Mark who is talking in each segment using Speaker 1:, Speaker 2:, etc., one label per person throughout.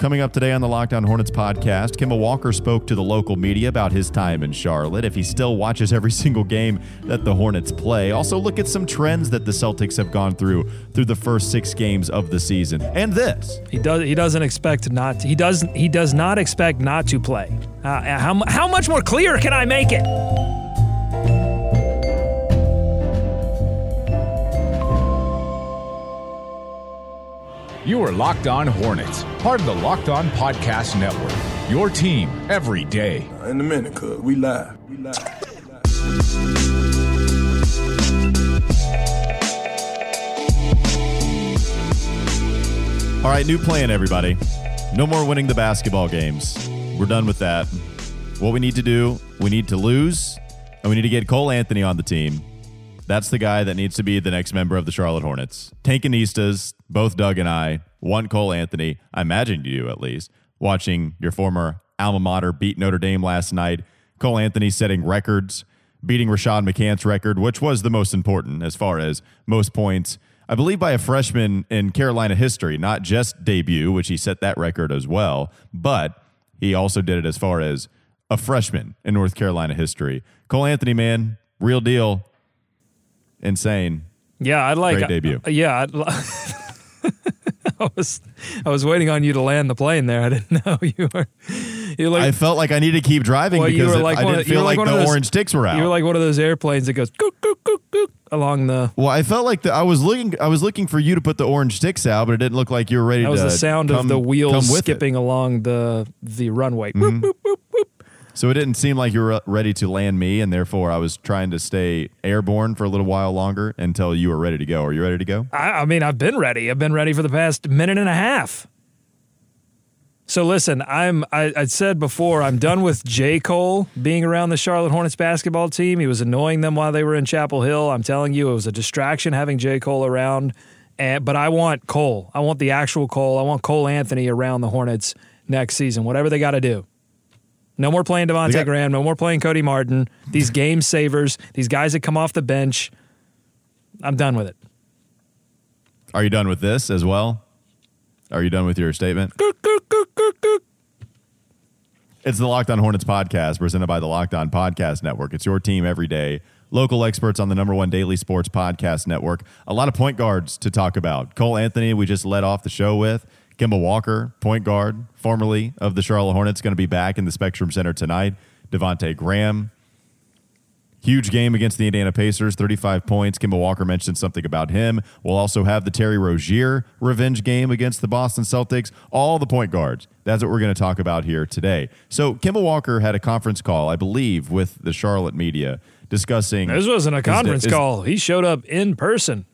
Speaker 1: Coming up today on the Locked On Hornets podcast, Kemba Walker spoke to the local media about his time in Charlotte, if he still watches every single game that the Hornets play. Also, look at some trends that the Celtics have gone through through the first six games of the season. And this.
Speaker 2: He does. He doesn't expect not. To, he does. He does not expect not to play. Uh, how how much more clear can I make it?
Speaker 3: You are Locked On Hornets, part of the Locked On Podcast Network. Your team every day.
Speaker 4: In a minute, cuz we live. We live.
Speaker 1: All right, new plan, everybody. No more winning the basketball games. We're done with that. What we need to do, we need to lose, and we need to get Cole Anthony on the team. That's the guy that needs to be the next member of the Charlotte Hornets. Tankanistas, both Doug and I, want Cole Anthony. I imagine you at least, watching your former alma mater beat Notre Dame last night. Cole Anthony setting records, beating Rashad McCants' record, which was the most important as far as most points, I believe, by a freshman in Carolina history, not just debut, which he set that record as well, but he also did it as far as a freshman in North Carolina history. Cole Anthony, man, real deal insane.
Speaker 2: Yeah, I'd like
Speaker 1: Great debut.
Speaker 2: Uh, yeah, I'd, I was I was waiting on you to land the plane there. I didn't know you were. You like,
Speaker 1: I felt like I needed to keep driving
Speaker 2: Well, you
Speaker 1: because
Speaker 2: like
Speaker 1: I didn't
Speaker 2: of-
Speaker 1: feel
Speaker 2: like
Speaker 1: like, the
Speaker 2: those-
Speaker 1: orange sticks were out.
Speaker 2: you were like one of those airplanes that goes gook, gook, gook, gook, along the.
Speaker 1: well, I felt like the, I was looking. I was looking for you to put the orange sticks out, but it didn't look like you were ready.
Speaker 2: That was the sound of the wheels
Speaker 1: with it. Mm-hmm.
Speaker 2: skipping along the the runway. Boop, boop, boop, boop.
Speaker 1: So it didn't seem like you were ready to land me, and therefore I was trying to stay airborne for a little while longer until you were ready to go. Are you ready to go?
Speaker 2: I, I mean, I've been ready. I've been ready for the past minute and a half. So listen, I'm. I, I said before, I'm done with J. Cole being around the Charlotte Hornets basketball team. He was annoying them while they were in Chapel Hill. I'm telling you, it was a distraction having J. Cole around. And, but I want Cole. I want the actual Cole. I want Cole Anthony around the Hornets next season. Whatever they got to do. No more playing Devonte
Speaker 1: got-
Speaker 2: Graham. No more playing Cody Martin. These game savers. These guys that come off the bench. I'm done with it.
Speaker 1: Are you done with this as well? Are you done with your statement? It's the Locked On Hornets podcast presented by the Locked On Podcast Network. It's your team every day. Local experts on the number one daily sports podcast network. A lot of point guards to talk about. Cole Anthony, we just led off the show with. Kemba Walker, point guard, formerly of the Charlotte Hornets, going to be back in the Spectrum Center tonight. Devonte Graham, Huge game against the Indiana Pacers, 35 points. Kemba Walker mentioned something about him. We'll also have the Terry Rozier revenge game against the Boston Celtics. All the point guards. That's what we're going to talk about here today. So, Kemba Walker had a conference call, I believe, with the Charlotte media discussing.
Speaker 2: This wasn't a
Speaker 1: his-
Speaker 2: conference
Speaker 1: his-
Speaker 2: call. He showed up in person.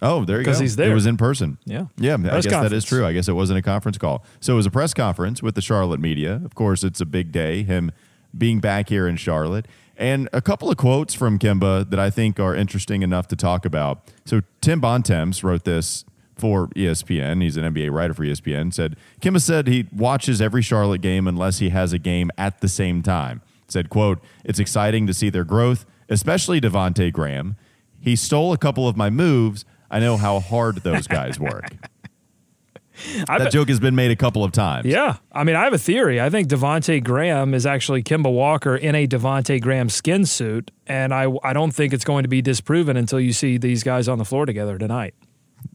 Speaker 1: Oh, there you go.
Speaker 2: 'Cause he's there.
Speaker 1: It was in person.
Speaker 2: Yeah.
Speaker 1: Yeah, I guess that
Speaker 2: conference.
Speaker 1: is true. I guess it wasn't a conference call. So it was a press conference with the Charlotte media. Of course, it's a big day, him being back here in Charlotte. And a couple of quotes from Kemba that I think are interesting enough to talk about. So Tim Bontemps wrote this for ESPN. He's an NBA writer for ESPN. Said Kemba said he watches every Charlotte game unless he has a game at the same time. Said, quote, it's exciting to see their growth, especially Devonte Graham. He stole a couple of my moves. I know how hard those guys work.
Speaker 2: I
Speaker 1: that
Speaker 2: bet-
Speaker 1: joke has been made a couple of times.
Speaker 2: Yeah. I mean, I have a theory. I think Devonte Graham is actually Kemba Walker in a Devonte Graham skin suit. And I, I don't think it's going to be disproven until you see these guys on the floor together tonight.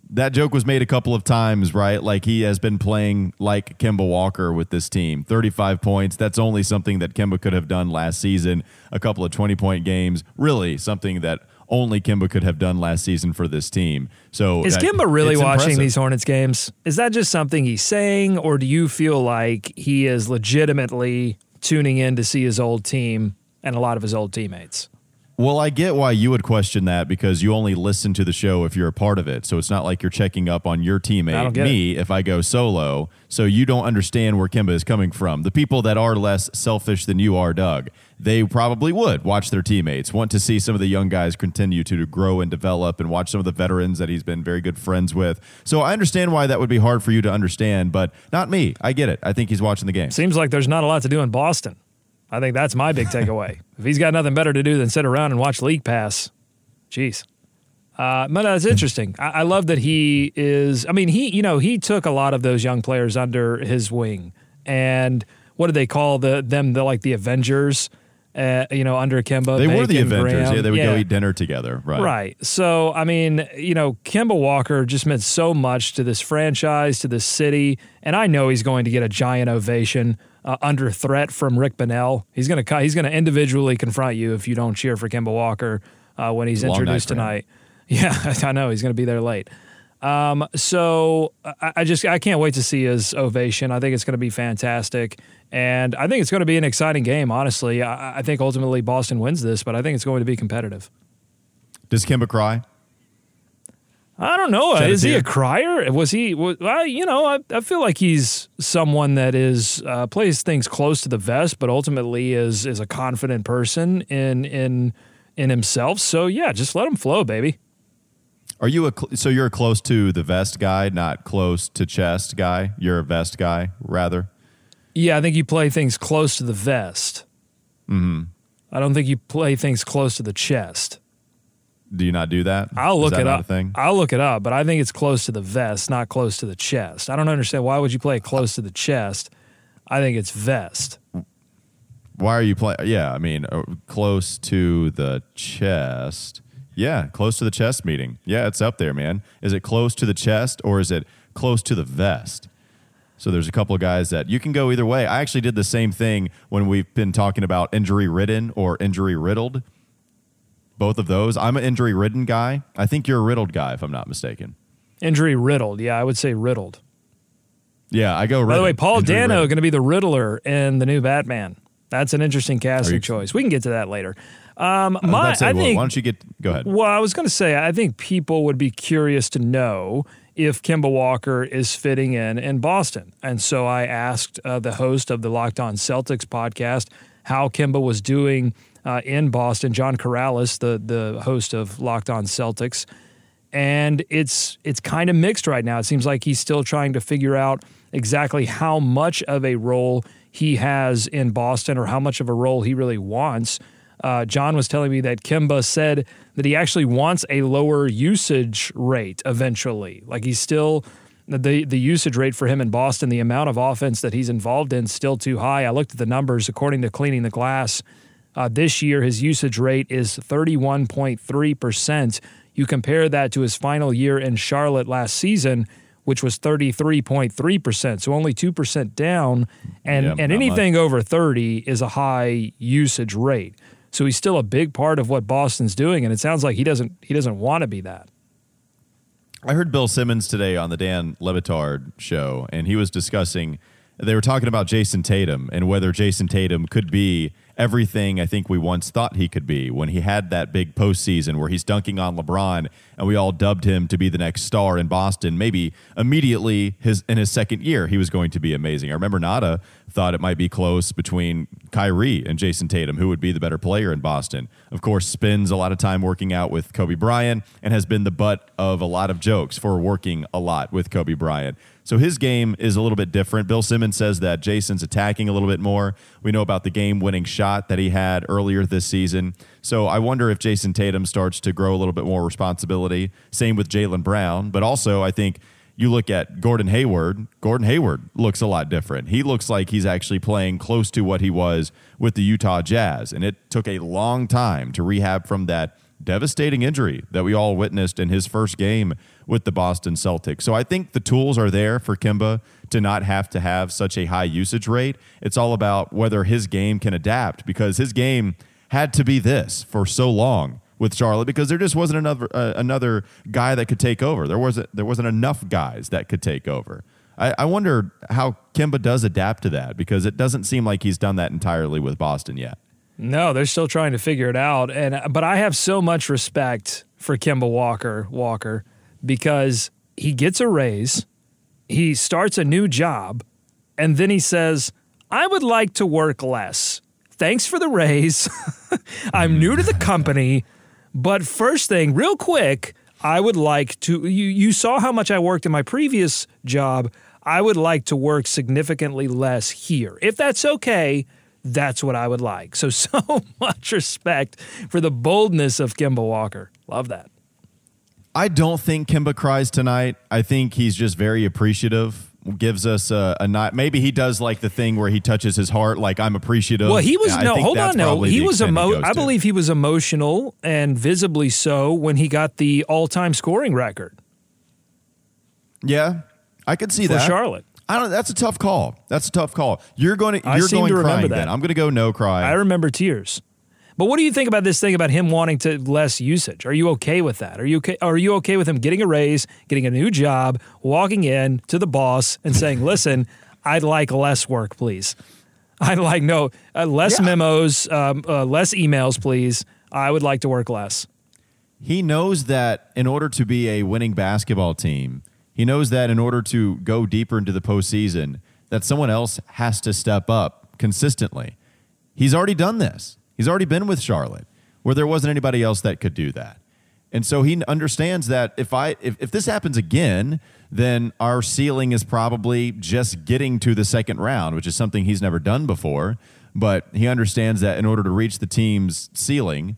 Speaker 1: That joke was made a couple of times, right? Like he has been playing like Kemba Walker with this team. 35 points. That's only something that Kemba could have done last season. A couple of 20 point games. Really something that only Kemba could have done last season for this team. So
Speaker 2: Is
Speaker 1: that-
Speaker 2: Kemba really watching
Speaker 1: impressive.
Speaker 2: these Hornets games? Is that just something he's saying, or do you feel like he is legitimately tuning in to see his old team and a lot of his old teammates?
Speaker 1: Well, I get why you would question that because you only listen to the show if you're a part of it. So it's not like you're checking up on your teammate, me, if I go solo. So you don't understand where Kemba is coming from. The people that are less selfish than you are, Doug, they probably would watch their teammates, want to see some of the young guys continue to to grow and develop, and watch some of the veterans that he's been very good friends with. So I understand why that would be hard for you to understand, but not me. I get it. I think he's watching the game.
Speaker 2: Seems like there's not a lot to do in Boston. I think that's my big takeaway. if he's got nothing better to do than sit around and watch League Pass, jeez. Uh, but that's interesting. I, I love that he is. I mean, he you know he took a lot of those young players under his wing, and what do they call the them? The like the Avengers. Uh, you know, under Kemba,
Speaker 1: They were the Avengers.
Speaker 2: Graham.
Speaker 1: Yeah, they would go eat dinner together. Right.
Speaker 2: Right. So, I mean, you know, Kemba Walker just meant so much to this franchise, to this city, and I know he's going to get a giant ovation uh, under threat from Rick Bonnell. He's going to he's to individually confront you if you don't cheer for Kemba Walker uh, when he's
Speaker 1: Long
Speaker 2: introduced
Speaker 1: him.
Speaker 2: tonight. Yeah, I know he's going to be there late. Um, so I, I just I can't wait to see his ovation. I think it's going to be fantastic, and I think it's going to be an exciting game. Honestly, I, I think ultimately Boston wins this, but I think it's going to be competitive.
Speaker 1: Does Kemba cry?
Speaker 2: I don't know. Is he a crier? Was he? Was, I, you know, I, I feel like he's someone that is uh, plays things close to the vest, but ultimately is is a confident person in in in himself. So yeah, just let him flow, baby.
Speaker 1: Are you a cl- so you're a close to the vest guy, not close to chest guy? You're a vest guy, rather.
Speaker 2: Yeah, I think you play things close to the vest. Mm-hmm. I don't think you play things close to the chest.
Speaker 1: Do you not do that?
Speaker 2: I'll look
Speaker 1: that
Speaker 2: it up.
Speaker 1: Thing?
Speaker 2: I'll look it up, but I think it's close to the vest, not close to the chest. I don't understand why would you play it close to the chest. I think it's vest.
Speaker 1: Why are you playing? Yeah, I mean, uh, close to the chest. Yeah, close to the chest meeting. Yeah, it's up there, man. Is it close to the chest or is it close to the vest? So there's a couple of guys that you can go either way. I actually did the same thing when we've been talking about injury ridden or injury riddled. Both of those. I'm an injury ridden guy. I think you're a riddled guy, if I'm not mistaken.
Speaker 2: Injury riddled. Yeah, I would say riddled.
Speaker 1: Yeah, I go.
Speaker 2: By the way. Paul
Speaker 1: Injury
Speaker 2: Dano going to be the Riddler in the new Batman. That's an interesting casting
Speaker 1: you-
Speaker 2: choice. We can get to that later. Um,
Speaker 1: I
Speaker 2: my,
Speaker 1: say,
Speaker 2: I
Speaker 1: well,
Speaker 2: think.
Speaker 1: why don't you get? Go ahead.
Speaker 2: Well, I was going to say, I think people would be curious to know if Kemba Walker is fitting in in Boston. And so I asked uh, the host of the Locked On Celtics podcast how Kemba was doing uh, in Boston, John Karalis, the, the host of Locked On Celtics. And it's it's kind of mixed right now. It seems like he's still trying to figure out exactly how much of a role he has in Boston or how much of a role he really wants. Uh, John was telling me that Kemba said that he actually wants a lower usage rate eventually. Like he's still the the usage rate for him in Boston, the amount of offense that he's involved in, is still too high. I looked at the numbers according to Cleaning the Glass. Uh, this year, his usage rate is 31.3%. You compare that to his final year in Charlotte last season, which was 33.3%. So only 2% down. And, and anything over 30 is a high usage rate. So he's still a big part of what Boston's doing. And it sounds like he doesn't, he doesn't want to be that.
Speaker 1: I heard Bill Simmons today on the Dan Le Batard show, and he was discussing. They were talking about Jayson Tatum and whether Jayson Tatum could be everything I think we once thought he could be when he had that big postseason where he's dunking on LeBron, and we all dubbed him to be the next star in Boston. Maybe immediately his in his second year he was going to be amazing. I remember Nada thought it might be close between Kyrie and Jayson Tatum, who would be the better player in Boston. Of course, spends a lot of time working out with Kobe Bryant and has been the butt of a lot of jokes for working a lot with Kobe Bryant. So his game is a little bit different. Bill Simmons says that Jayson's attacking a little bit more. We know about the game winning shot that he had earlier this season. So I wonder if Jayson Tatum starts to grow a little bit more responsibility. Same with Jaylen Brown. But also, I think you look at Gordon Hayward. Gordon Hayward looks a lot different. He looks like he's actually playing close to what he was with the Utah Jazz. And it took a long time to rehab from that devastating injury that we all witnessed in his first game with the Boston Celtics. So I think the tools are there for Kemba to not have to have such a high usage rate. It's all about whether his game can adapt because his game had to be this for so long with Charlotte because there just wasn't another uh, another guy that could take over. There wasn't there wasn't enough guys that could take over. I, I wonder how Kemba does adapt to that because it doesn't seem like he's done that entirely with Boston yet.
Speaker 2: No, they're still trying to figure it out. And but I have so much respect for Kemba Walker Walker because he gets a raise, he starts a new job, and then he says, "I would like to work less. Thanks for the raise. I'm new to the company, but first thing, real quick, I would like to you you saw how much I worked in my previous job. I would like to work significantly less here. If that's okay, that's what I would like. So, so much respect for the boldness of Kemba Walker. Love that.
Speaker 1: I don't think Kemba cries tonight. I think he's just very appreciative. Gives us a, a not. Maybe he does like the thing where he touches his heart, like I'm appreciative.
Speaker 2: Well, he was
Speaker 1: I
Speaker 2: no. Hold on, no. He was emo.
Speaker 1: goes
Speaker 2: I
Speaker 1: to.
Speaker 2: believe he was emotional and visibly so when he got the all-time scoring record
Speaker 1: Yeah, I could see
Speaker 2: for
Speaker 1: that.
Speaker 2: Charlotte.
Speaker 1: I don't. That's a tough call. That's a tough call. You're going to.
Speaker 2: I
Speaker 1: You're
Speaker 2: seem
Speaker 1: going
Speaker 2: to remember
Speaker 1: crying.
Speaker 2: that.
Speaker 1: Then I'm going to go no cry.
Speaker 2: I remember tears. But what do you think about this thing about him wanting to less usage? Are you okay with that? Are you okay, are you okay with him getting a raise, getting a new job, walking in to the boss and saying, "Listen, I'd like less work, please. I'd like no uh, less
Speaker 1: Yeah.
Speaker 2: memos, um, uh, less emails, please. I would like to work less."
Speaker 1: he knows that in order to be a winning basketball team, he knows that in order to go deeper into the postseason, that someone else has to step up consistently. He's already done this. He's already been with Charlotte, where there wasn't anybody else that could do that. And so he understands that if I if, if this happens again, then our ceiling is probably just getting to the second round, which is something he's never done before. But he understands that in order to reach the team's ceiling,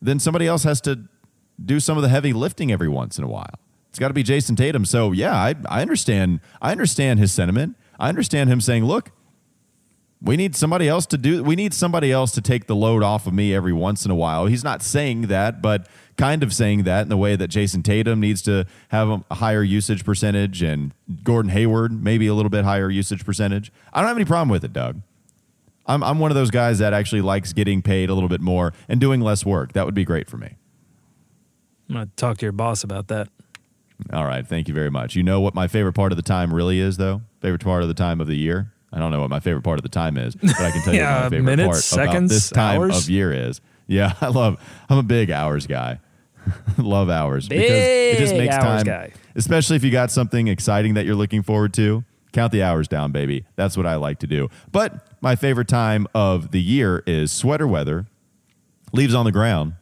Speaker 1: then somebody else has to do some of the heavy lifting every once in a while. It's got to be Jayson Tatum. So yeah, I, I understand. I understand his sentiment. I understand him saying, "Look, we need somebody else to do. We need somebody else to take the load off of me every once in a while." He's not saying that, but kind of saying that in the way that Jayson Tatum needs to have a, higher usage percentage, and Gordon Hayward maybe a little bit higher usage percentage. I don't have any problem with it, Doug. I'm I'm one of those guys that actually likes getting paid a little bit more and doing less work. That would be great for me.
Speaker 2: I'm gonna talk to your boss about that.
Speaker 1: All right, thank you very much. You know what my favorite part of the time really is, though. Favorite part of the time of the year. I don't know what my favorite part of the time is, but I can tell you what my favorite
Speaker 2: minutes,
Speaker 1: part about
Speaker 2: seconds,
Speaker 1: this time
Speaker 2: hours?
Speaker 1: of year is. Yeah, I love. I'm a big hours guy. love hours because it just makes time,
Speaker 2: guy.
Speaker 1: especially if you got something exciting that you're looking forward to. Count the hours down, baby. That's what I like to do. But my favorite time of the year is sweater weather, leaves on the ground,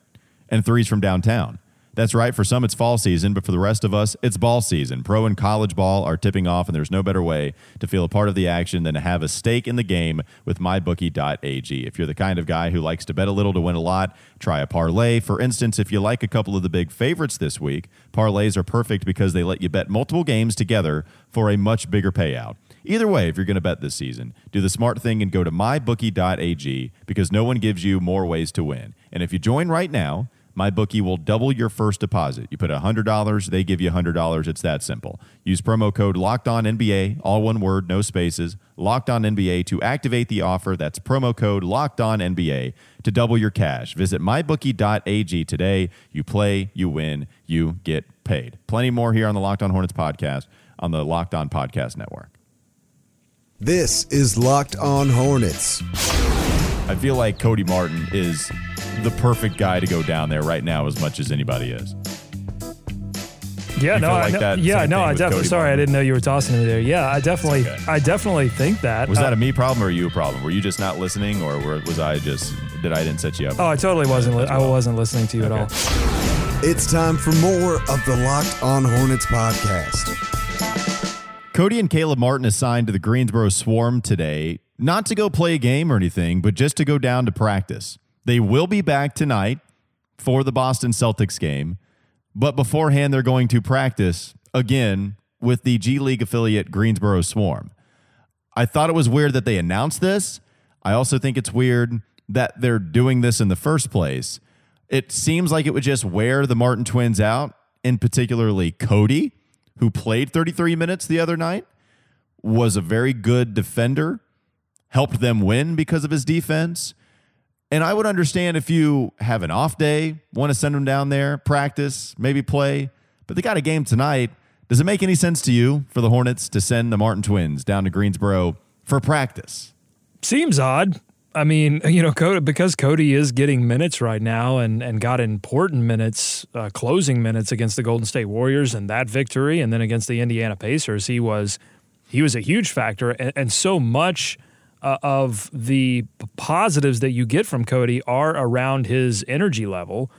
Speaker 1: and threes from downtown. That's right. For some, it's fall season, but for the rest of us, it's ball season. Pro and college ball are tipping off, and there's no better way to feel a part of the action than to have a stake in the game with mybookie.ag. If you're the kind of guy who likes to bet a little to win a lot, try a parlay. For instance, if you like a couple of the big favorites this week, parlays are perfect because they let you bet multiple games together for a much bigger payout. Either way, if you're going to bet this season, do the smart thing and go to mybookie.ag because no one gives you more ways to win. And if you join right now, MyBookie will double your first deposit. You put $100, they give you $100. It's that simple. Use promo code Locked On NBA, all one word, no spaces, Locked On NBA to activate the offer. That's promo code Locked On NBA to double your cash. Visit mybookie.ag today. You play, you win, you get paid. Plenty more here on the Locked On Hornets podcast on the Locked On Podcast Network.
Speaker 5: This is Locked On Hornets.
Speaker 1: I feel like Cody Martin is the perfect guy to go down there right now as much as anybody is.
Speaker 2: Yeah,
Speaker 1: You
Speaker 2: no,
Speaker 1: feel
Speaker 2: I
Speaker 1: like
Speaker 2: know-
Speaker 1: that
Speaker 2: yeah,
Speaker 1: same
Speaker 2: no, I
Speaker 1: with
Speaker 2: definitely.
Speaker 1: Cody
Speaker 2: Sorry, I didn't know you were tossing me there. Yeah, I definitely,
Speaker 1: okay.
Speaker 2: I definitely think that.
Speaker 1: Was
Speaker 2: Uh,
Speaker 1: that a me problem or you a problem? Were you just not listening, or were, was I just did I didn't set you up?
Speaker 2: Oh, I totally wasn't. Li- I wasn't listening to you at all.
Speaker 5: It's time for more of the Locked On Hornets podcast.
Speaker 1: Cody and Caleb Martin is signed to the Greensboro Swarm today, not to go play a game or anything, but just to go down to practice. They will be back tonight for the Boston Celtics game, but beforehand they're going to practice again with the G League affiliate Greensboro Swarm. I thought it was weird that they announced this. I also think it's weird that they're doing this in the first place. It seems like it would just wear the Martin twins out, and particularly Cody, who played 33 minutes the other night, was a very good defender, helped them win because of his defense. And I would understand if you have an off day, want to send them down there, practice, maybe play, but they got a game tonight. Does it make any sense to you for the Hornets to send the Martin twins down to Greensboro for practice?
Speaker 2: Seems odd. I mean, you know, Cody, because Cody is getting minutes right now and, and got important minutes, uh, closing minutes against the Golden State Warriors and that victory, and then against the Indiana Pacers, he was he was a huge factor, and, and so much uh, of the positives that you get from Cody are around his energy level.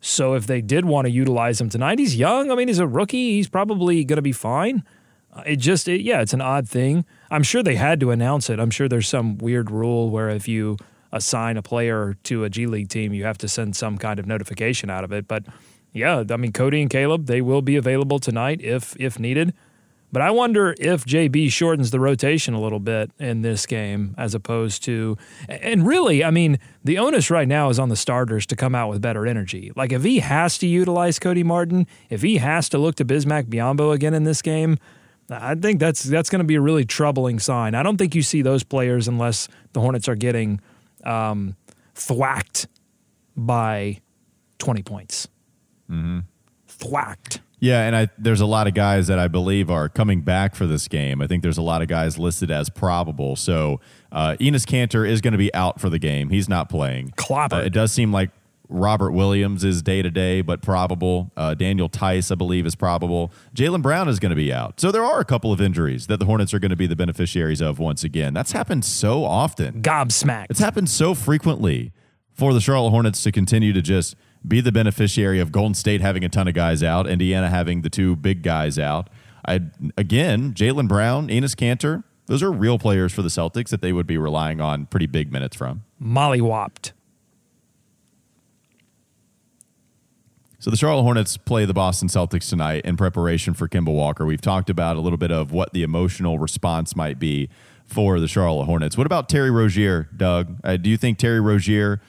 Speaker 2: So if they did want to utilize him tonight, he's young. I mean, he's a rookie. He's probably going to be fine. Uh, It just, it, yeah, it's an odd thing. I'm sure they had to announce it. I'm sure there's some weird rule where if you assign a player to a G League team, you have to send some kind of notification out of it. But yeah, I mean Cody and Caleb, they will be available tonight if if needed. But I wonder if JB shortens the rotation a little bit in this game as opposed to and really, I mean, the onus right now is on the starters to come out with better energy. Like if he has to utilize Cody Martin, if he has to look to Bismack Biyombo again in this game, I think that's that's going to be a really troubling sign. I don't think you see those players unless the Hornets are getting um, thwacked by 20 points. Mm-hmm. Thwacked.
Speaker 1: Yeah, and I there's a lot of guys that I believe are coming back for this game. I think there's a lot of guys listed as probable. So uh, Enes Kanter is going to be out for the game. He's not playing.
Speaker 2: Clobbered.
Speaker 1: Uh, it does seem like Robert Williams is day to day, but probable. Uh, Daniel Theis, I believe, is probable. Jaylen Brown is going to be out. So there are a couple of injuries that the Hornets are going to be the beneficiaries of once again. That's happened so often.
Speaker 2: Gobsmacked.
Speaker 1: It's happened so frequently for the Charlotte Hornets to continue to just be the beneficiary of Golden State having a ton of guys out, Indiana having the two big guys out. I again, Jaylen Brown, Enes Kanter, those are real players for the Celtics that they would be relying on pretty big minutes from.
Speaker 2: Mollywopped.
Speaker 1: So the Charlotte Hornets play the Boston Celtics tonight in preparation for Kemba Walker. We've talked about a little bit of what the emotional response might be for the Charlotte Hornets. What about Terry Rozier, Doug? Uh, do you think Terry Rozier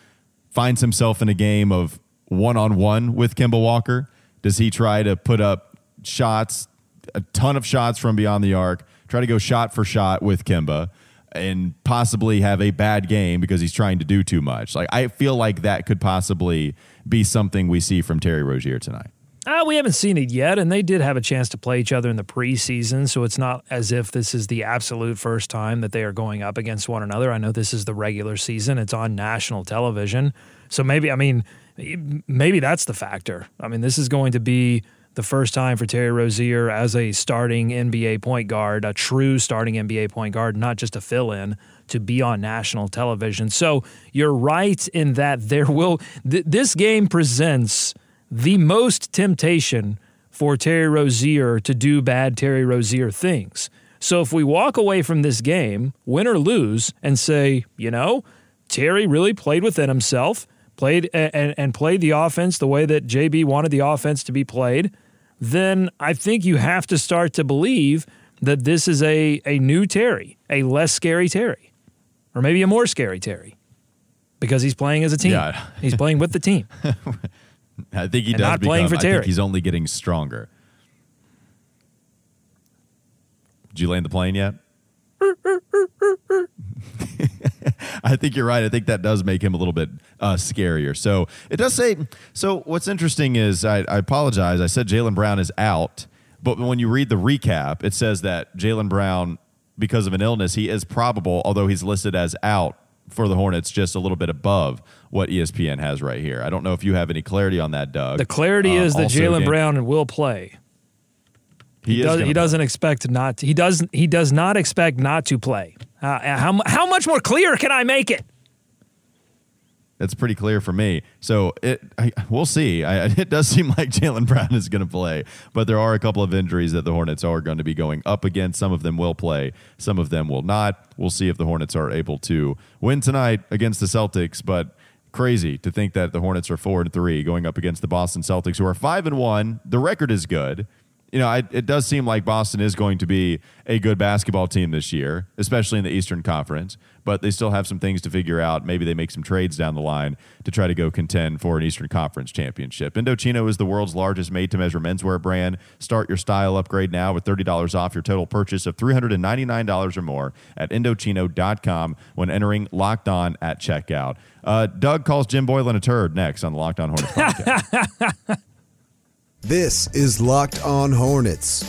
Speaker 1: finds himself in a game of one on one with Kemba Walker? Does he try to put up shots, a ton of shots from beyond the arc, try to go shot for shot with Kemba? and possibly have a bad game because he's trying to do too much. Like I feel like that could possibly be something we see from Terry Rozier tonight.
Speaker 2: Uh, we haven't seen it yet, and they did have a chance to play each other in the preseason, so it's not as if this is the absolute first time that they are going up against one another. I know this is the regular season; it's on national television, so maybe I mean maybe that's the factor. I mean, this is going to be the first time for Terry Rozier as a starting NBA point guard, a true starting NBA point guard, not just a fill in, to be on national television. So you're right in that there will, th- this game presents the most temptation for Terry Rozier to do bad Terry Rozier things. So if we walk away from this game, win or lose, and say, you know, Terry really played within himself, played and, and played the offense the way that JB wanted the offense to be played then I think you have to start to believe that this is a, a new Terry, a less scary Terry, or maybe a more scary Terry because he's playing as a team. Yeah. he's playing with the team.
Speaker 1: I think he and does. Not become, playing for Terry. he's only getting stronger. Did you land the plane yet? I think you're right. I think that does make him a little bit uh, scarier. So it does say. So what's interesting is I, I apologize. I said Jaylen Brown is out, but when you read the recap, it says that Jaylen Brown, because of an illness, he is probable, although he's listed as out for the Hornets, just a little bit above what ESPN has right here. I don't know if you have any clarity on that, Doug.
Speaker 2: The clarity uh, is that Jaylen Brown will play. He, he, does, he doesn't expect not. To, he does. He does not expect not to play. Uh, how how much more clear can I make it?
Speaker 1: That's pretty clear for me. So it, I, we'll see. I, it does seem like Jaylen Brown is going to play, but there are a couple of injuries that the Hornets are going to be going up against. Some of them will play, some of them will not. We'll see if the Hornets are able to win tonight against the Celtics. But crazy to think that the Hornets are four and three going up against the Boston Celtics, who are five and one. The record is good you know, I, it does seem like Boston is going to be a good basketball team this year, especially in the Eastern Conference. But they still have some things to figure out. Maybe they make some trades down the line to try to go contend for an Eastern Conference championship. Indochino is the world's largest made to measure menswear brand. Start your style upgrade now with $30 off your total purchase of $399 or more at Indochino.com when entering Locked On at checkout. Uh, Doug calls Jim Boylen a turd next on the Locked On Hornets podcast.
Speaker 5: This is Locked On Hornets.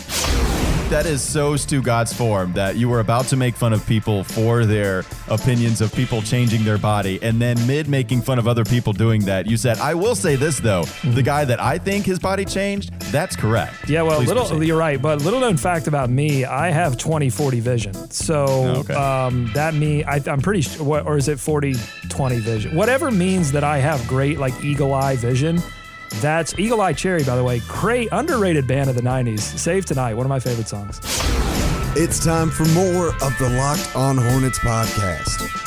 Speaker 1: That is so Stu God's form that you were about to make fun of people for their opinions of people changing their body, and then mid making fun of other people doing that, you said, "I will say this though, the guy that I think his body changed, that's correct."
Speaker 2: Yeah, well, Please little proceed. you're right, but little known fact about me, I have 20/40 vision, so okay. um, that me, I, am pretty sure, or is it 40/20 vision? Whatever means that I have great like eagle eye vision that's Eagle Eye Cherry, by the way. Great, underrated band of the 90s. Save Tonight, one of my favorite songs.
Speaker 5: It's time for more of the Locked On Hornets podcast.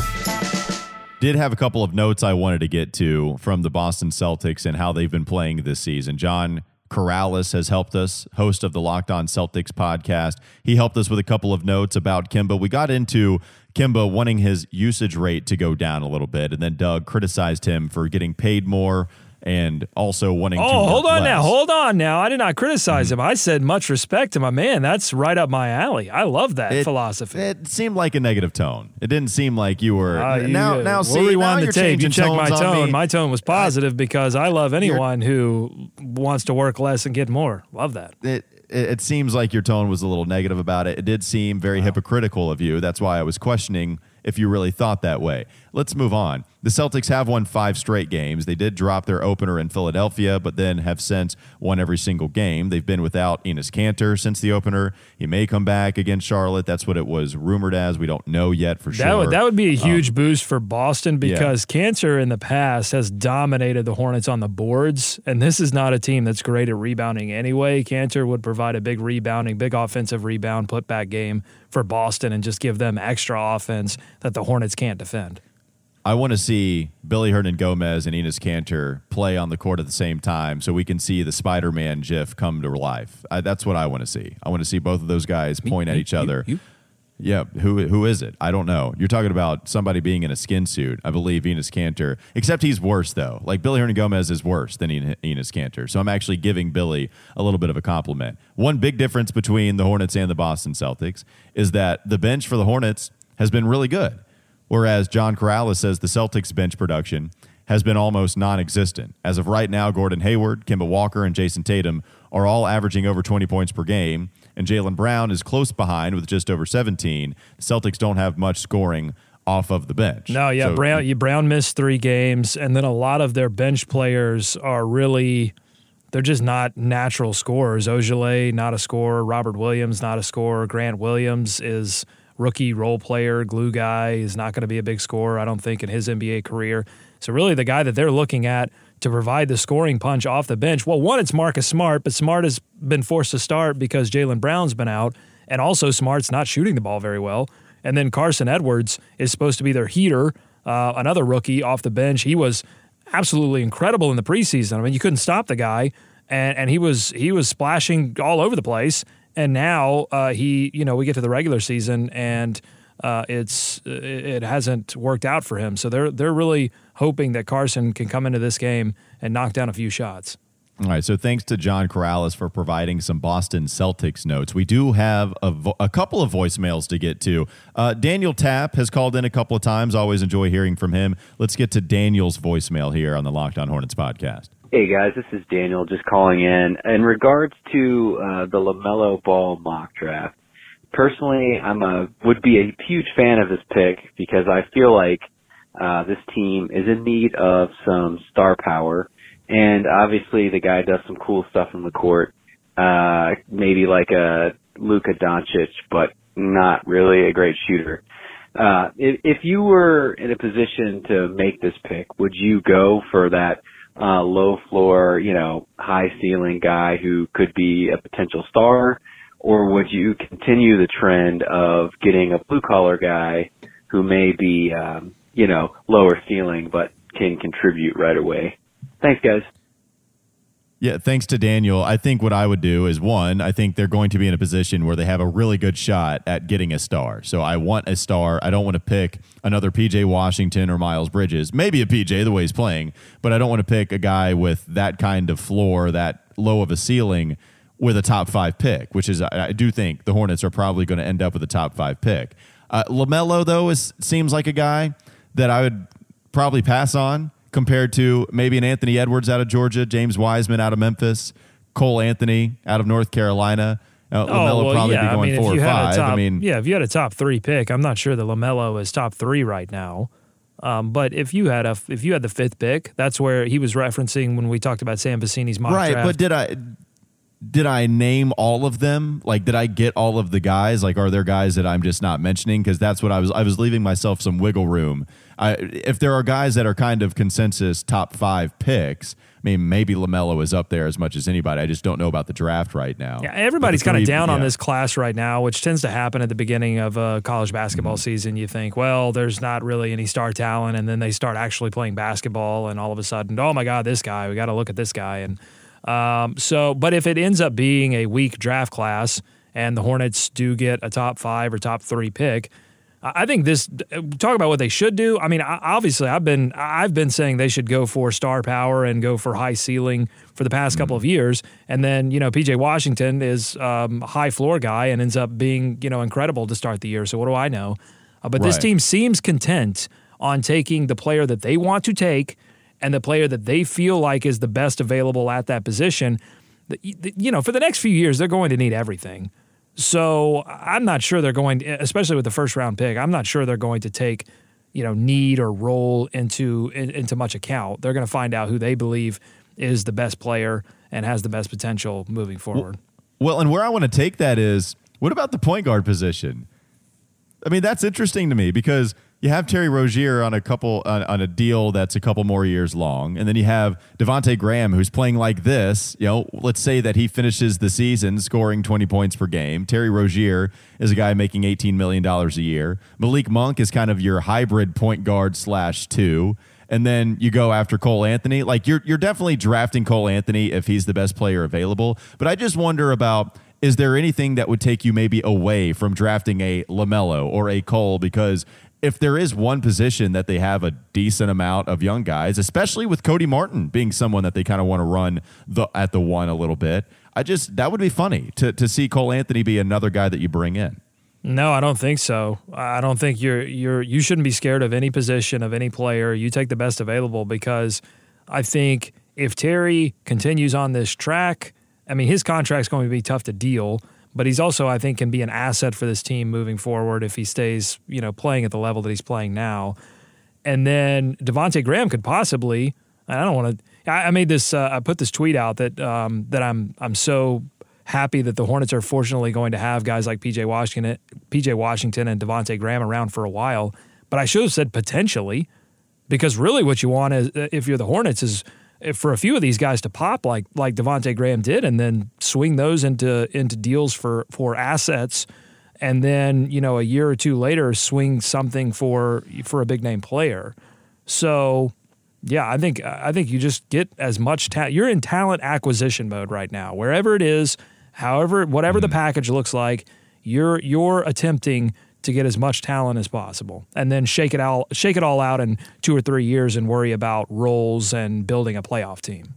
Speaker 1: Did have a couple of notes I wanted to get to from the Boston Celtics and how they've been playing this season. John Karalis has helped us, host of the Locked On Celtics podcast. He helped us with a couple of notes about Kemba. We got into Kemba wanting his usage rate to go down a little bit, and then Doug criticized him for getting paid more and also wanting to.
Speaker 2: Oh, hold on now. Hold on now. I did not criticize him. I said much respect to my man. That's right up my alley. I love that
Speaker 1: It-
Speaker 2: philosophy.
Speaker 1: It seemed like a negative tone. It didn't seem like you were.
Speaker 2: Uh, you,
Speaker 1: now,
Speaker 2: uh,
Speaker 1: now,
Speaker 2: we'll
Speaker 1: see, now
Speaker 2: rewind
Speaker 1: you're
Speaker 2: the tape. You check my tone. My tone was positive because I love anyone who wants to work less and get more. Love that.
Speaker 1: it, it it seems like your tone was a little negative about it. It did seem very hypocritical of you. That's why I was questioning if you really thought that way. Let's move on. The Celtics have won five straight games. They did drop their opener in Philadelphia, but then have since won every single game. They've been without Enes Kanter since the opener. He may come back against Charlotte. That's what it was rumored as. We don't know yet for sure.
Speaker 2: That would that would be a
Speaker 1: Um,
Speaker 2: huge boost for Boston because Kanter in the past has dominated the Hornets on the boards, and this is not a team that's great at rebounding anyway. Kanter would provide a big rebounding, big offensive rebound putback game for Boston and just give them extra offense that the Hornets can't defend.
Speaker 1: I want to see Billy Hernangomez and Enes Kanter play on the court at the same time so we can see the Spider Man GIF come to life. I, that's what I want to see. I want to see both of those guys point at each other. Yeah, who who is it? I don't know. You're talking about somebody being in a skin suit. I believe Enes Kanter, except he's worse though. Like Billy Hernangomez is worse than En- Enes Kanter. So I'm actually giving Billy a little bit of a compliment. One big difference between the Hornets and the Boston Celtics is that the bench for the Hornets has been really good, whereas John Karalis says the Celtics bench production has been almost non-existent. As of right now, Gordon Hayward, Kemba Walker, and Jayson Tatum are all averaging over 20 points per game, and Jaylen Brown is close behind with just over 17. The Celtics don't have much scoring off of the bench.
Speaker 2: No, yeah,
Speaker 1: So-
Speaker 2: Brown. You Brown missed three games, and then a lot of their bench players are really. They're just not natural scorers. Ojeleye, not a scorer. Robert Williams, not a scorer. Grant Williams is rookie role player, glue guy. Is not going to be a big scorer, I don't think, in his NBA career. So really, the guy that they're looking at to provide the scoring punch off the bench. Well, one, it's Marcus Smart, but Smart has been forced to start because Jaylen Brown's been out, and also Smart's not shooting the ball very well. And then Carsen Edwards is supposed to be their heater, uh, another rookie off the bench. He was absolutely incredible in the preseason. I mean, you couldn't stop the guy, and and he was he was splashing all over the place. And now uh, he, you know, we get to the regular season and. Uh, it's it it hasn't worked out for him, so they're they're really hoping that Carsen can come into this game and knock down a few shots.
Speaker 1: All right. So thanks to John Karalis for providing some Boston Celtics notes. We do have a, vo- a couple of voicemails to get to. Uh, Daniel Tapp has called in a couple of times. Always enjoy hearing from him. Let's get to Daniel's voicemail here on the Locked On Hornets podcast.
Speaker 6: Hey guys, this is Daniel just calling in. In regards to uh, the Lamelo Ball mock draft, personally, I'm a would be a huge fan of this pick because I feel like uh, this team is in need of some star power, and obviously the guy does some cool stuff in the court, uh, maybe like a Luka Doncic, but not really a great shooter. Uh, if, if you were in a position to make this pick, would you go for that uh, low floor, you know, high ceiling guy who could be a potential star, or would you continue the trend of getting a blue collar guy who may be, um, you know, lower ceiling but can contribute right away? Thanks, guys.
Speaker 1: Yeah, thanks to Daniel. I think what I would do is one, I think they're going to be in a position where they have a really good shot at getting a star. So I want a star. I don't want to pick another PJ Washington or Miles Bridges. Maybe a PJ the way he's playing, but I don't want to pick a guy with that kind of floor, that low of a ceiling with a top five pick, which is I I do think the Hornets are probably going to end up with a top five pick. Uh, Lamelo though is seems like a guy that I would probably pass on compared to maybe an Anthony Edwards out of Georgia, James Wiseman out of Memphis, Cole Anthony out of North Carolina. Uh, Lamelo
Speaker 2: well,
Speaker 1: probably
Speaker 2: yeah,
Speaker 1: be going
Speaker 2: I mean,
Speaker 1: four
Speaker 2: if
Speaker 1: or
Speaker 2: you had
Speaker 1: five.
Speaker 2: A top,
Speaker 1: I mean,
Speaker 2: yeah, if you had a top three pick, I'm not sure that Lamelo is top three right now. Um, but if you had a if you had the fifth pick, that's where he was referencing when we talked about Sam Vecenie's mock
Speaker 1: right?
Speaker 2: draft.
Speaker 1: But did I? Did I name all of them? Like, did I get all of the guys? Like, are there guys that I'm just not mentioning? Because that's what I was. I was leaving myself some wiggle room. I, if there are guys that are kind of consensus top five picks, I mean, maybe Lamelo is up there as much as anybody. I just don't know about the draft right now.
Speaker 2: Yeah, everybody's kind of down on this class right now, which tends to happen at the beginning of a college basketball
Speaker 1: Mm-hmm.
Speaker 2: season. You think, well, there's not really any star talent, and then they start actually playing basketball, and all of a sudden, oh my God, this guy, we got to look at this guy. And um, so, but if it ends up being a weak draft class, and the Hornets do get a top five or top three pick, I think this talk about what they should do. I mean, obviously, I've been I've been saying they should go for star power and go for high ceiling for the past couple of years, and then you know PJ Washington is um, a high floor guy and ends up being you know incredible to start the year. So what do I know? Uh, but this team seems content on taking the player that they want to take and the player that they feel like is the best available at that position. You know, for the next few years, they're going to need everything. So I'm not sure they're going, especially with the first round pick. I'm not sure they're going to take, you know, need or role into in, into much account. They're going to find out who they believe is the best player and has the best potential moving forward.
Speaker 1: Well, and where I want to take that is, what about the point guard position? I mean, that's interesting to me because you have Terry Rozier on a couple on, on a deal that's a couple more years long, and then you have Devonte Graham who's playing like this. You know, let's say that he finishes the season scoring 20 points per game. Terry Rozier is a guy making 18 million dollars a year. Malik Monk is kind of your hybrid point guard slash two. And then you go after Cole Anthony. Like you're you're definitely drafting Cole Anthony if he's the best player available. But I just wonder about is there anything that would take you maybe away from drafting a LaMelo or a Cole? Because if there is one position that they have a decent amount of young guys, especially with Cody Martin being someone that they kind of want to run the at the one a little bit, I just that would be funny to to see Cole Anthony be another guy that you bring in.
Speaker 2: No, I don't think so. I don't think you're you're you shouldn't be scared of any position of any player. You take the best available because I think if Terry continues on this track, I mean his contract's going to be tough to deal, but he's also I think can be an asset for this team moving forward if he stays, you know, playing at the level that he's playing now. And then Devonte Graham could possibly I don't want to. I I made this. Uh, I put this tweet out that um, that I'm I'm so happy that the Hornets are fortunately going to have guys like PJ Washington, PJ Washington, and Devonte Graham around for a while. But I should have said potentially, because really what you want is uh, if you're the Hornets is for a few of these guys to pop like like Devonte Graham did, and then swing those into into deals for for assets and then you know a year or two later swing something for for a big name player. So yeah, I think I think you just get as much talent. You're in talent acquisition mode right now, wherever it is, however whatever the mm-hmm. package looks like. You're you're attempting to get as much talent as possible, and then shake it all shake it all out in two or three years, and worry about roles and building a playoff team.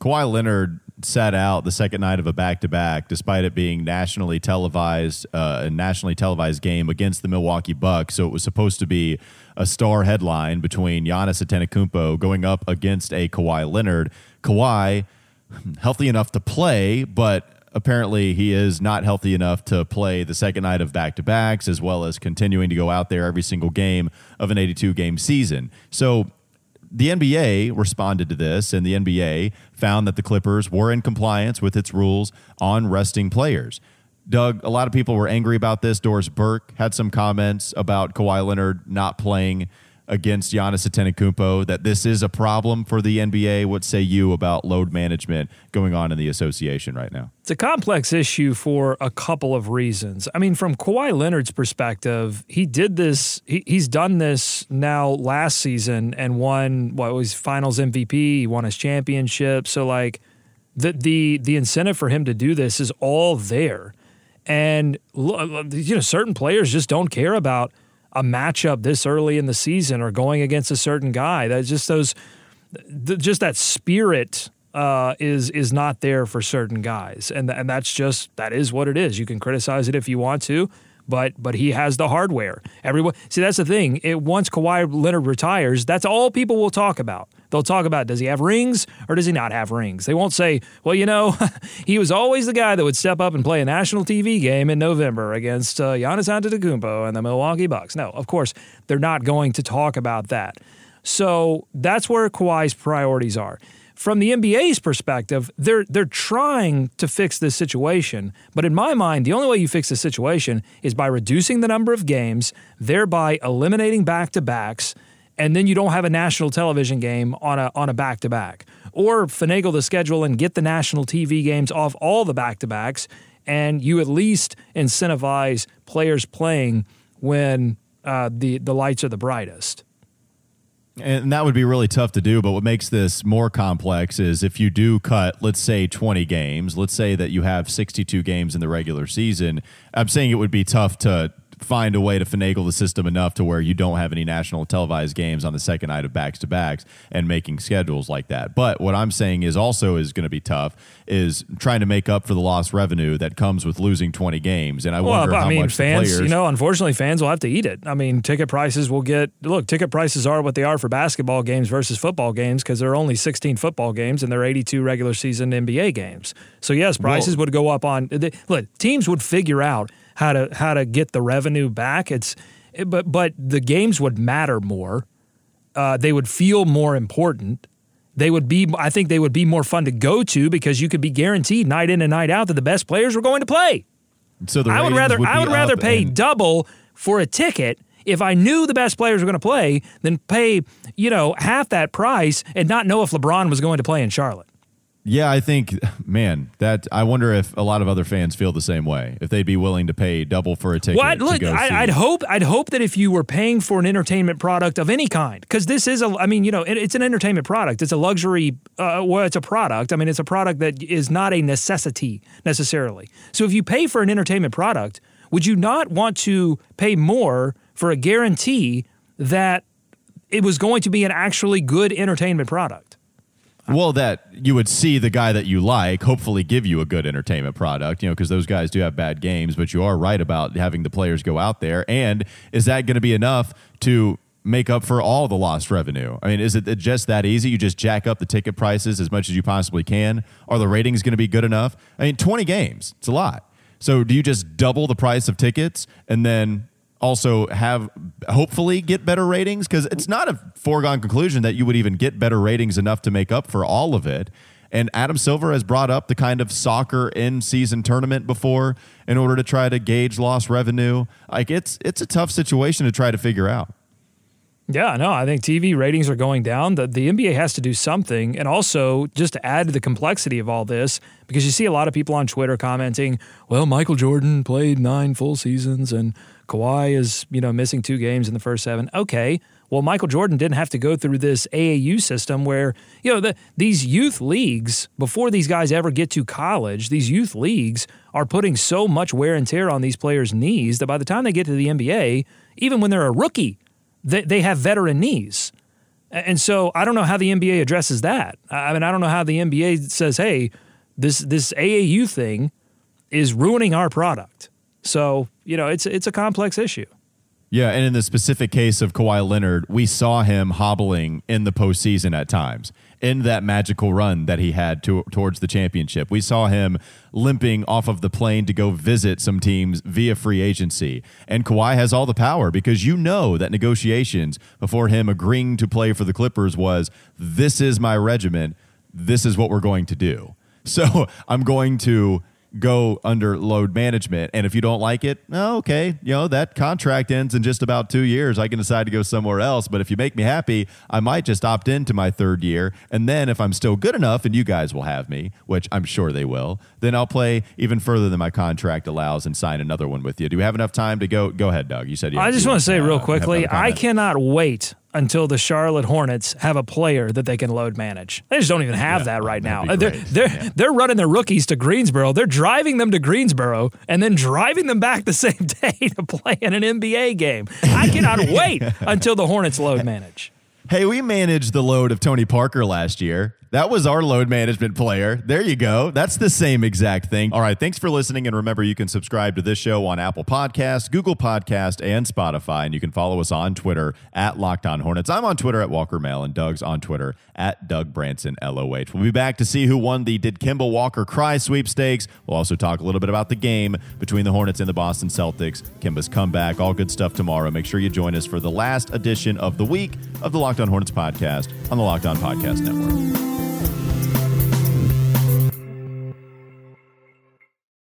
Speaker 1: Kawhi Leonard sat out the second night of a back to back, despite it being nationally televised, uh, a nationally televised game against the Milwaukee Bucks. So it was supposed to be a star headline between Giannis Antetokounmpo going up against a Kawhi Leonard. Kawhi healthy enough to play, but apparently he is not healthy enough to play the second night of back to backs, as well as continuing to go out there every single game of an 82 game season. So the NBA responded to this, and the NBA found that the Clippers were in compliance with its rules on resting players. Doug, a lot of people were angry about this. Doris Burke had some comments about Kawhi Leonard not playing against Giannis Antetokounmpo. That this is a problem for the NBA. What say you about load management going on in the association right now?
Speaker 2: It's a complex issue for a couple of reasons. I mean, from Kawhi Leonard's perspective, he did this, he, he's done this now last season and won what was finals MVP, he won his championship. So like the the the incentive for him to do this is all there. And you know, certain players just don't care about a matchup this early in the season or going against a certain guy. That's just those th- just that spirit uh, is is not there for certain guys, and and that's just that is what it is. You can criticize it if you want to, but but he has the hardware. Everyone see that's the thing. It once Kawhi Leonard retires, that's all people will talk about. They'll talk about does he have rings or does he not have rings. They won't say, well, you know, he was always the guy that would step up and play a national TV game in November against uh, Giannis Antetokounmpo and the Milwaukee Bucks. No, of course they're not going to talk about that. So that's where Kawhi's priorities are. From the NBA's perspective, they're they're trying to fix this situation. But in my mind, the only way you fix the situation is by reducing the number of games, thereby eliminating back to backs, and then you don't have a national television game on a on a back to back. Or finagle the schedule and get the national TV games off all the back to backs, and you at least incentivize players playing when uh, the the lights are the brightest.
Speaker 1: And that would be really tough to do. But what makes this more complex is if you do cut, let's say, 20 games, let's say that you have 62 games in the regular season. I'm saying it would be tough to find a way to finagle the system enough to where you don't have any national televised games on the second night of backs to backs and making schedules like that. But what I'm saying is also is going to be tough is trying to make up for the lost revenue that comes with losing 20 games. And I
Speaker 2: Well,
Speaker 1: wonder how
Speaker 2: I mean,
Speaker 1: much
Speaker 2: fans,
Speaker 1: players,
Speaker 2: you know, unfortunately, fans will have to eat it. I mean, ticket prices will get look. Ticket prices are what they are for basketball games versus football games because there are only 16 football games and there are 82 regular season NBA games. So yes, prices would go up on. they- Look, teams would figure out how to how to get the revenue back. It's but but the games would matter more. Uh, they would feel more important. They would be. I think they would be more fun to go to because you could be guaranteed night in and night out that the best players were going to play.
Speaker 1: so the
Speaker 2: I would rather I would rather pay
Speaker 1: and-
Speaker 2: double for a ticket if I knew the best players were going to play than pay you know half that price and not know if LeBron was going to play in Charlotte.
Speaker 1: Yeah, I think, man, that I wonder if a lot of other fans feel the same way. If they'd be willing to pay double for a ticket.
Speaker 2: Well, I'd, look. I, I'd hope I'd hope that if you were paying for an entertainment product of any kind, because this is a, I mean, you know, it, it's an entertainment product. It's a luxury. Uh, well, it's a product. I mean, it's a product that is not a necessity necessarily. So if you pay for an entertainment product, would you not want to pay more for a guarantee that it was going to be an actually good entertainment product?
Speaker 1: Well, that you would see the guy that you like, hopefully give you a good entertainment product, you know, because those guys do have bad games, but you are right about having the players go out there. And is that going to be enough to make up for all the lost revenue? I mean, is it just that easy? You just jack up the ticket prices as much as you possibly can? Are the ratings going to be good enough? I mean, 20 games, it's a lot. So do you just double the price of tickets and then also have hopefully get better ratings because it's not a foregone conclusion that you would even get better ratings enough to make up for all of it. And Adam Silver has brought up the kind of soccer in season tournament before in order to try to gauge lost revenue. Like it's it's a tough situation to try to figure out.
Speaker 2: Yeah, no, I think TV ratings are going down. The, the NBA has to do something. And also, just to add to the complexity of all this, because you see a lot of people on Twitter commenting, well, Michael Jordan played nine full seasons and Kawhi is, you know, missing two games in the first seven. Okay. Well, Michael Jordan didn't have to go through this AAU system where, you know, the, these youth leagues, before these guys ever get to college, these youth leagues are putting so much wear and tear on these players' knees that by the time they get to the NBA, even when they're a rookie, they, they have veteran knees. And so I don't know how the NBA addresses that. I mean, I don't know how the NBA says, hey, this, this AAU thing is ruining our product. So, you know, it's, it's a complex issue.
Speaker 1: Yeah, and in the specific case of Kawhi Leonard, we saw him hobbling in the postseason at times in that magical run that he had to, towards the championship. We saw him limping off of the plane to go visit some teams via free agency. And Kawhi has all the power because you know that negotiations before him agreeing to play for the Clippers was this is my regiment, this is what we're going to do. So I'm going to go under load management. And if you don't like it, oh, okay, you know, that contract ends in just about two years. I can decide to go somewhere else. But if you make me happy, I might just opt into my third year. And then if I'm still good enough and you guys will have me, which I'm sure they will, then I'll play even further than my contract allows and sign another one with you. Do we have enough time to go? Go ahead, Doug. You said you
Speaker 2: I just want to say
Speaker 1: uh,
Speaker 2: real quickly, I cannot wait until the Charlotte Hornets have a player that they can load manage. They just don't even have that right now.
Speaker 1: Uh,
Speaker 2: they're they're
Speaker 1: Yeah.
Speaker 2: they're running their rookies to Greensboro. They're driving them to Greensboro and then driving them back the same day to play in an NBA game. I cannot wait until the Hornets load manage.
Speaker 1: Hey, we managed the load of Tony Parker last year. That was our load management player. There you go. That's the same exact thing. All right. Thanks for listening. And remember, you can subscribe to this show on Apple Podcasts, Google Podcast, and Spotify. And you can follow us on Twitter at Locked On Hornets. I'm on Twitter at Walker Mail, and Doug's on Twitter at Doug Branson LOH. We'll be back to see who won the Did Kemba Walker Cry sweepstakes. We'll also talk a little bit about the game between the Hornets and the Boston Celtics, Kemba's comeback, all good stuff tomorrow. Make sure you join us for the last edition of the week of the Locked On Hornets podcast on the Locked On Podcast Network.